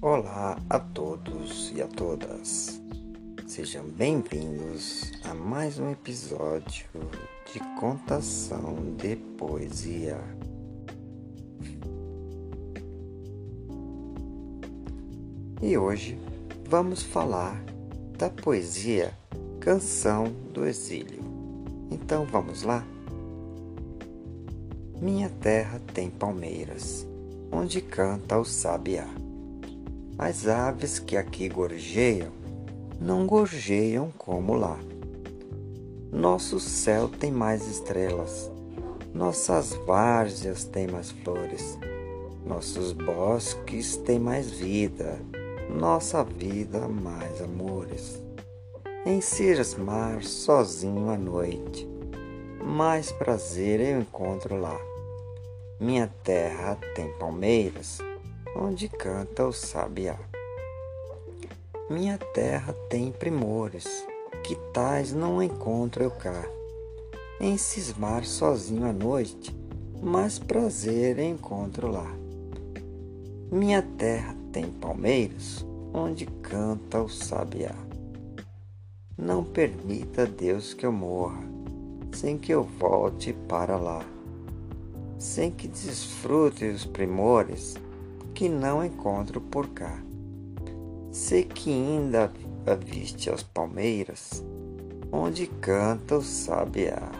Olá a todos e a todas. Sejam bem-vindos a mais um episódio de contação de poesia. E hoje vamos falar da poesia Canção do Exílio. Então vamos lá? Minha terra tem palmeiras, onde canta o sabiá. As aves que aqui gorjeiam não gorjeiam como lá. Nosso céu tem mais estrelas, nossas várzeas têm mais flores, nossos bosques têm mais vida, nossa vida mais amores. Em mar sozinho à noite, mais prazer eu encontro lá. Minha terra tem palmeiras, onde canta o sabiá. Minha terra tem primores, que tais não encontro eu cá. Em cismar sozinho à noite, mais prazer encontro lá. Minha terra tem palmeiras, onde canta o sabiá. Não permita Deus que eu morra, sem que eu volte para lá, sem que desfrute os primores que não encontro por cá. Sei que ainda viste as palmeiras, onde canta o sabiá.